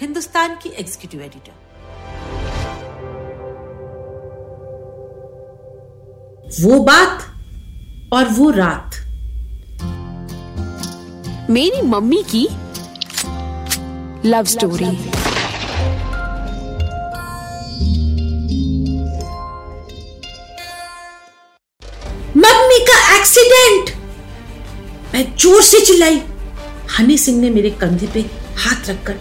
हिंदुस्तान की executive editor वो बात और वो रात। मेरी मम्मी की लव स्टोरी। मम्मी का एक्सीडेंट मैं ज़ोर से चिल्लाई। हनी सिंह ने मेरे कंधे पे हाथ रखकर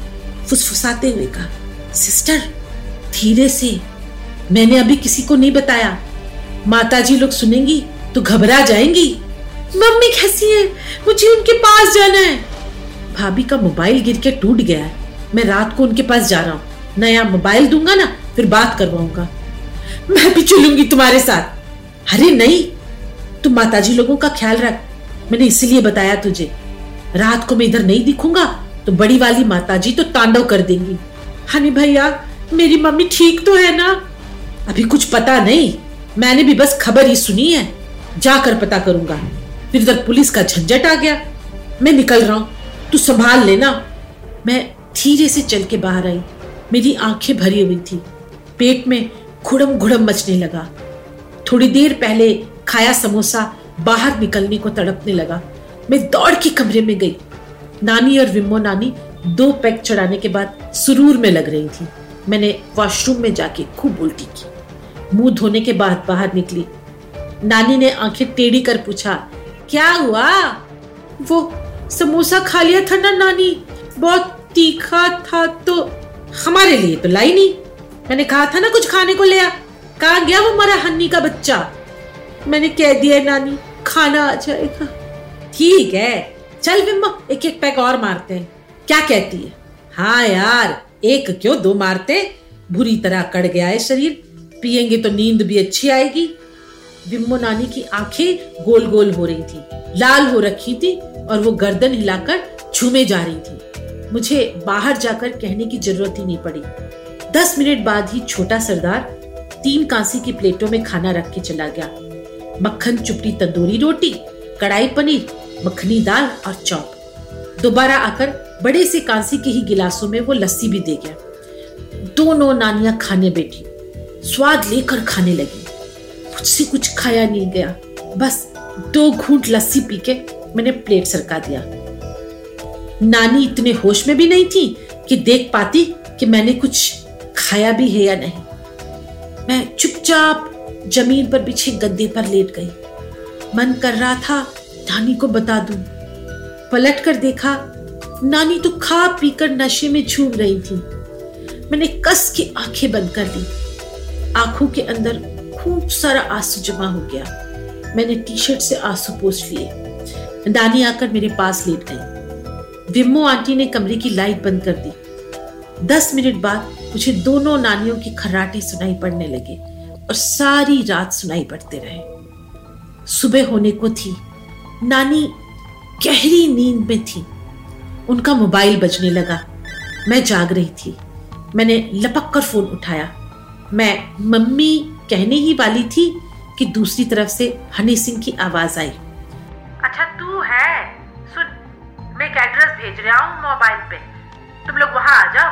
फुसफुसाते हुए कहा, सिस्टर, धीरे से। मैंने अभी किसी को नहीं बताया। माताजी लोग सुनेंगी तो घबरा जाएँगी। मम्मी कैसी है? मुझे उनके पास जाना है। भाभी का मोबाइल गिर के टूट गया है। मैं रात को उनके पास जा रहा हूँ। नया मोबाइल दूँगा ना, फिर बात करवाऊँगा। मैं भी चलूँगी तुम्हारे साथ। अरे नहीं तुम माताजी लोगों का ख्याल रख। मैंने इसीलिए बताया तुझे। रात को मैं इधर नहीं दिखूँगा। तो बड़ी वाली माताजी तो तांडव कर देंगी। हनी भैया, मेरी मम्मी ठीक तो है ना? अभी कुछ पता नहीं। मैंने भी बस खबर ही सुनी है। जाकर पता करूँगा। फिर इधर पुलिस का झंझट आ गया। मैं निकल रहा हूँ। तू संभाल लेना। मैं धीरे से चल के बाहर आई। मेरी आँखें भरी हुई थी। पेट में घुड़म घुड़म मचने लगा। थोड़ी देर पहले खाया समोसा बाहर निकलने को तड़पने लगा। मैं दौड़ के कमरे में गई। नानी और विमो नानी दो पैक चढ़ाने के बाद सुरूर में लग रही थी। मैंने वॉशरूम में जाके खूब उल्टी की। मुँह धोने के बाद बाहर निकली। नानी ने आँखें टेढ़ी कर पूछा, क्या हुआ? वो समोसा खा लिया था ना नानी? बहुत तीखा था तो हमारे लिए तो लाई नहीं। मैंने कहा था ना कुछ खाने को लिया कहा गया वो मरा हन्नी का बच्चा? मैंने कह दिया, नानी, खाना आ जाएगा। ठीक है चल बिम्बो एक एक पैक और मारते हैं। क्या कहती है? हाँ यार, एक क्यों दो मारते? बुरी तरह कड़ गया है शरीर। पिएँगे तो नींद भी अच्छी आएगी। बिम्बो नानी की आँखें गोल गोल हो रही थी, लाल हो रखी थी और वो गर्दन हिलाकर झूमे जा रही थी। मुझे बाहर जाकर कहने की ज़रूरत ही नहीं पड़ी। दस मिनट बाद ही छोटा सरदार तीन कांसी की प्लेटों में खाना रख के चला गया। मक्खन, चुपड़ी, तंदूरी रोटी, कढ़ाई पनीर मखनी दाल और चौप दोबारा आकर बड़े से कांसी के ही गिलासों में वो लस्सी भी दे गया। दोनों नानियाँ खाने बैठी। स्वाद लेकर खाने लगी। मुझसे कुछ खाया नहीं गया। बस दो घूंट लस्सी पी के मैंने प्लेट सरका दिया। नानी इतने होश में भी नहीं थी कि देख पाती कि मैंने कुछ खाया भी है या नहीं। मैं चुपचाप ज़मीन पर बिछे गद्दे पर लेट गई। मन कर रहा था नानी को बता दूँ। पलट कर देखा, नानी तो खा पीकर नशे में झूम रही थी। मैंने कस की आँखें बंद कर दी। आँखों के अंदर खूब सारा आँसू जमा हो गया। मैंने टी शर्ट से आँसू पोछ लिए। नानी आकर मेरे पास लेट गई। विम्मो आंटी ने कमरे की लाइट बंद कर दी। दस मिनट बाद मुझे दोनों नानियों की खराटे सुनाई पड़ने लगे और सारी रात सुनाई पड़ते रहे। सुबह होने को थी। नानी गहरी नींद में थी। उनका मोबाइल बजने लगा। मैं जाग रही थी। मैंने लपक कर फ़ोन उठाया। मैं मम्मी कहने ही वाली थी कि दूसरी तरफ़ से हनी सिंह की आवाज़ आई। अच्छा तू है? सुन मैं एक एड्रेस भेज रहा हूँ मोबाइल पे। तुम लोग वहाँ आ जाओ।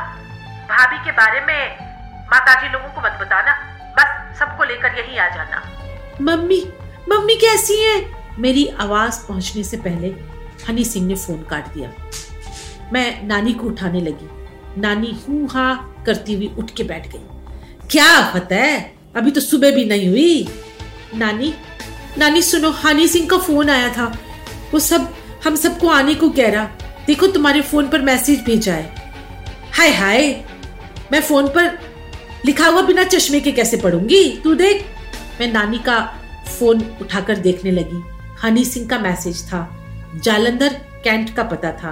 भाभी के बारे में माताजी लोगों को मत बताना। बस सबको लेकर यही आ जाना। मम्मी मम्मी कैसी है? मेरी आवाज़ पहुँचने से पहले हनी सिंह ने फ़ोन काट दिया। मैं नानी को उठाने लगी। नानी हूँ हा करती हुई उठ के बैठ गई। क्या फतेह अभी तो सुबह भी नहीं हुई। नानी नानी सुनो, हनी सिंह का फ़ोन आया था। वो सब, हम सबको आने को कह रहा। देखो तुम्हारे फ़ोन पर मैसेज भेजा है। हाय हाय, मैं फ़ोन पर लिखा हुआ बिना चश्मे के कैसे पढ़ूँगी? तू देख। मैं नानी का फ़ोन उठाकर देखने लगी। हनी सिंह का मैसेज था। जालंधर, कैंट का पता था।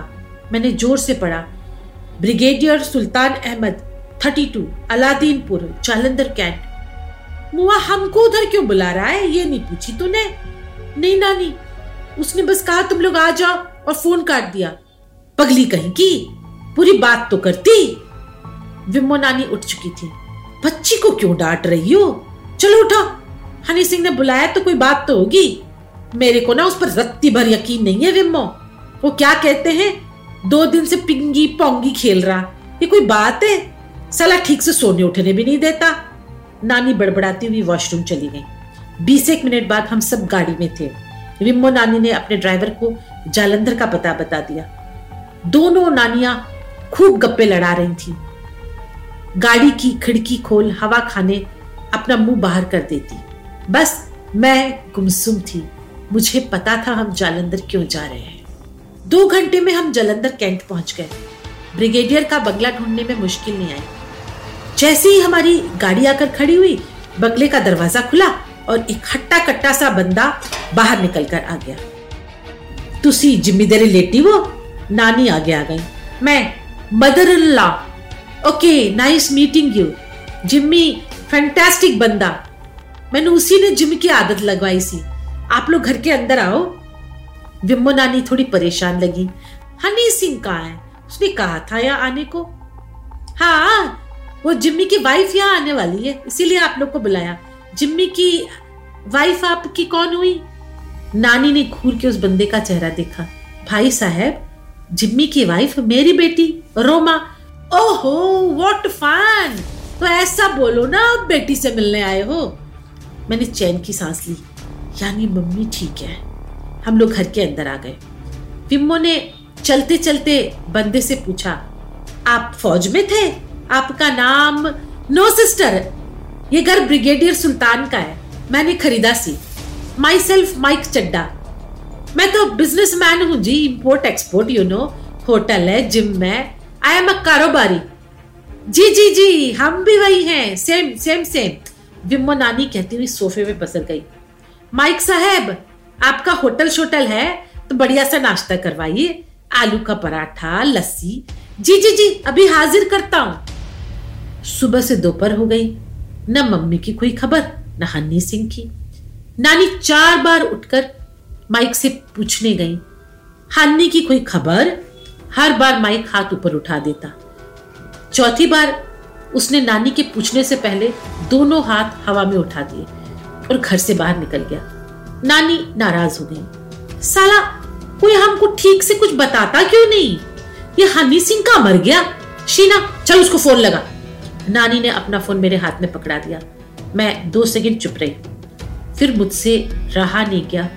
मैंने ज़ोर से पढ़ा। Brigadier Sultan Ahmed, thirty two, Aladinpur, Jalandhar cantt. मुआ, हमको उधर क्यों बुला रहा है? ये नहीं पूछी तूने? नहीं नानी, उसने बस कहा तुम लोग आ जाओ और फ़ोन काट दिया। पगली कहीं की? पूरी बात तो करती। विमो नानी उठ चुकी थी। बच्ची को क्यों डांट रही हो? चलो उठो। हनी सिंह ने बुलाया तो कोई बात तो होगी। मेरे को ना उस पर रत्ती भर यकीन नहीं है विमो वो क्या कहते हैं? दो दिन से पिंगी पोंगी खेल रहा। ये कोई बात है? साला ठीक से सोने उठने भी नहीं देता। नानी बड़बड़ाती हुई वॉशरूम चली गई। बीस एक मिनट बाद हम सब गाड़ी में थे। विम्मो नानी ने अपने ड्राइवर को जालंधर का पता बता दिया। दोनों नानियाँ खूब गप्पे लड़ा रही थी। गाड़ी की खिड़की खोल हवा खाने अपना मुँह बाहर कर देती। बस मैं गुमसुम थी। मुझे पता था हम जालंधर क्यों जा रहे हैं। दो घंटे में हम जलंधर कैंट पहुँच गए। ब्रिगेडियर का बंगला ढूँढने में मुश्किल नहीं आई। जैसे ही हमारी गाड़ी आकर खड़ी हुई, बंगले का दरवाज़ा खुला और हट्टा कट्टा सा बंदा बाहर निकल कर आ गया। तुसी जिम्मी दे रिलेटिव हो? नानी आगे आ गई। मैं mother in law okay, nice meeting you. Jimmy, fantastic बंदा। मैंने उसी ने जिम की आदत लगवाई सी। आप लोग घर के अंदर आओ। विम्बो नानी थोड़ी परेशान लगी। हनी सिंह कहा है? उसने कहा था यहाँ आने को। हाँ वो जिम्मी की वाइफ यहाँ आने वाली है, इसीलिए आप लोग को बुलाया। जिम्मी की वाइफ आपकी कौन हुई? नानी ने घूर के उस बंदे का चेहरा देखा। भाई साहब, जिम्मी की वाइफ मेरी बेटी, रोमा। ओहो व्हाट फन तो ऐसा बोलो ना बेटी से मिलने आए हो। मैंने चैन की सांस ली। यानी मम्मी ठीक है। हम लोग घर के अंदर आ गए। विम्मो ने चलते चलते बंदे से पूछा, आप फौज में थे? आपका नाम? नो सिस्टर ये घर ब्रिगेडियर सुल्तान का है। मैंने खरीदा सी। माई सेल्फ माइक चड्डा। मैं तो बिज़नेस मैन हूँ जी import export you know hotel है जिम है। आई एम अ कारोबारी। जी जी जी, हम भी वही हैं। सेम सेम सेम विम्मो नानी कहती हुई सोफे में पसर गई। माइक साहब, आपका होटल शोटल है तो बढ़िया सा नाश्ता करवाइए। आलू का पराठा, लस्सी। जी जी जी, अभी हाजिर करता हूँ। सुबह से दोपहर हो गई। न मम्मी की कोई खबर, न हन्नी सिंह की। नानी चार बार उठकर माइक से पूछने गई हन्नी की कोई खबर? हर बार माइक हाथ ऊपर उठा देता। चौथी बार उसने नानी के पूछने से पहले दोनों हाथ हवा में उठा दिए। और घर से बाहर निकल गया। नानी नाराज़ हो गई। साला, कोई हमको ठीक से कुछ बताता क्यों नहीं? ये हनी सिंह का मर गया? शीना, चल उसको फ़ोन लगा। नानी ने अपना फ़ोन मेरे हाथ में पकड़ा दिया। मैं दो सेकंड चुप रही। फिर मुझसे रहा नहीं गया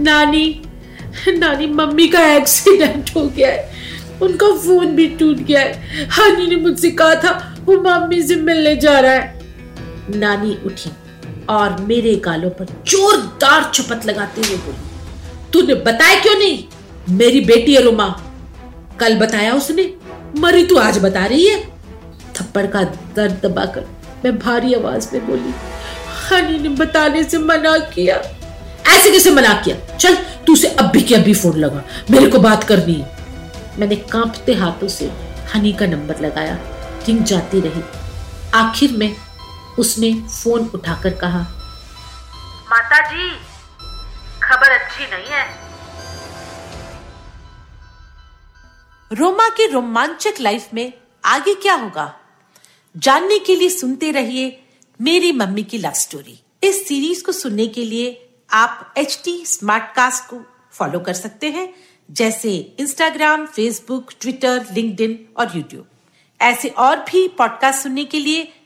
नानी नानी, मम्मी का एक्सीडेंट हो गया है। उनका फ़ोन भी टूट गया है। हनी ने मुझसे कहा था, वो मम्मी से मिलने जा रहा है। नानी उठी। और मेरे गालों पर जोरदार चपत लगाते हुए बोली, तूने बताया क्यों नहीं? मेरी बेटी है कल बताया उसने, मरी तू आज बता रही है। थप्पड़ का दर्द दबाकर मैं भारी आवाज़ में बोली हनी ने बताने से मना किया। ऐसे कैसे मना किया? चल तू उसे अभी के अभी फ़ोन लगा, मेरे को बात करनी है। मैंने कांपते हाथों से हनी का नंबर लगाया रिंग जाती रही। आखिर में उसने फ़ोन उठाकर कहा माता जी खबर अच्छी नहीं है। रोमा की रोमांचक लाइफ में आगे क्या होगा? जानने के लिए सुनते रहिए मेरी मम्मी की लव स्टोरी इस सीरीज़ को सुनने के लिए आप एच टी स्मार्ट कास्ट को फॉलो कर सकते हैं जैसे इंस्टाग्राम फेसबुक ट्विटर लिंक्डइन और यूट्यूब ऐसे और भी पॉडकास्ट सुनने के लिए